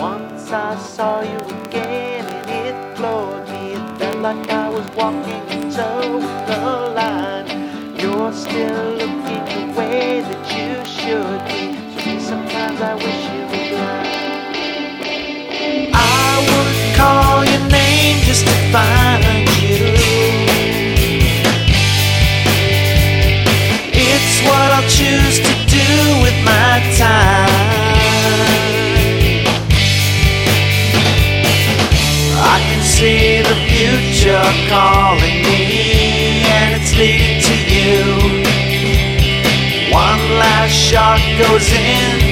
Once I saw you again and it floored me. It felt like I was walking into the line. You're still looking the future calling me, and it's leading to you. One last shot goes into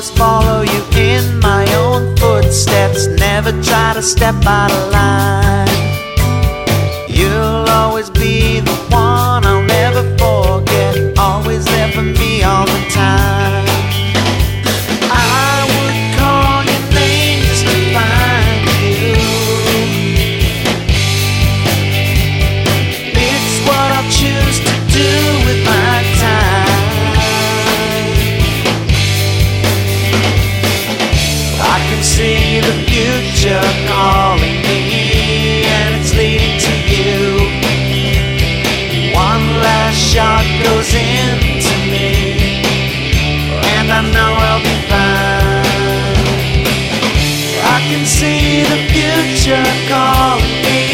always follow you in my own footsteps. Never try to step out of line. You'll always be the one. can see the future calling me, and it's leading to you. One last shot goes into me, and I know I'll be fine. I can see the future calling me.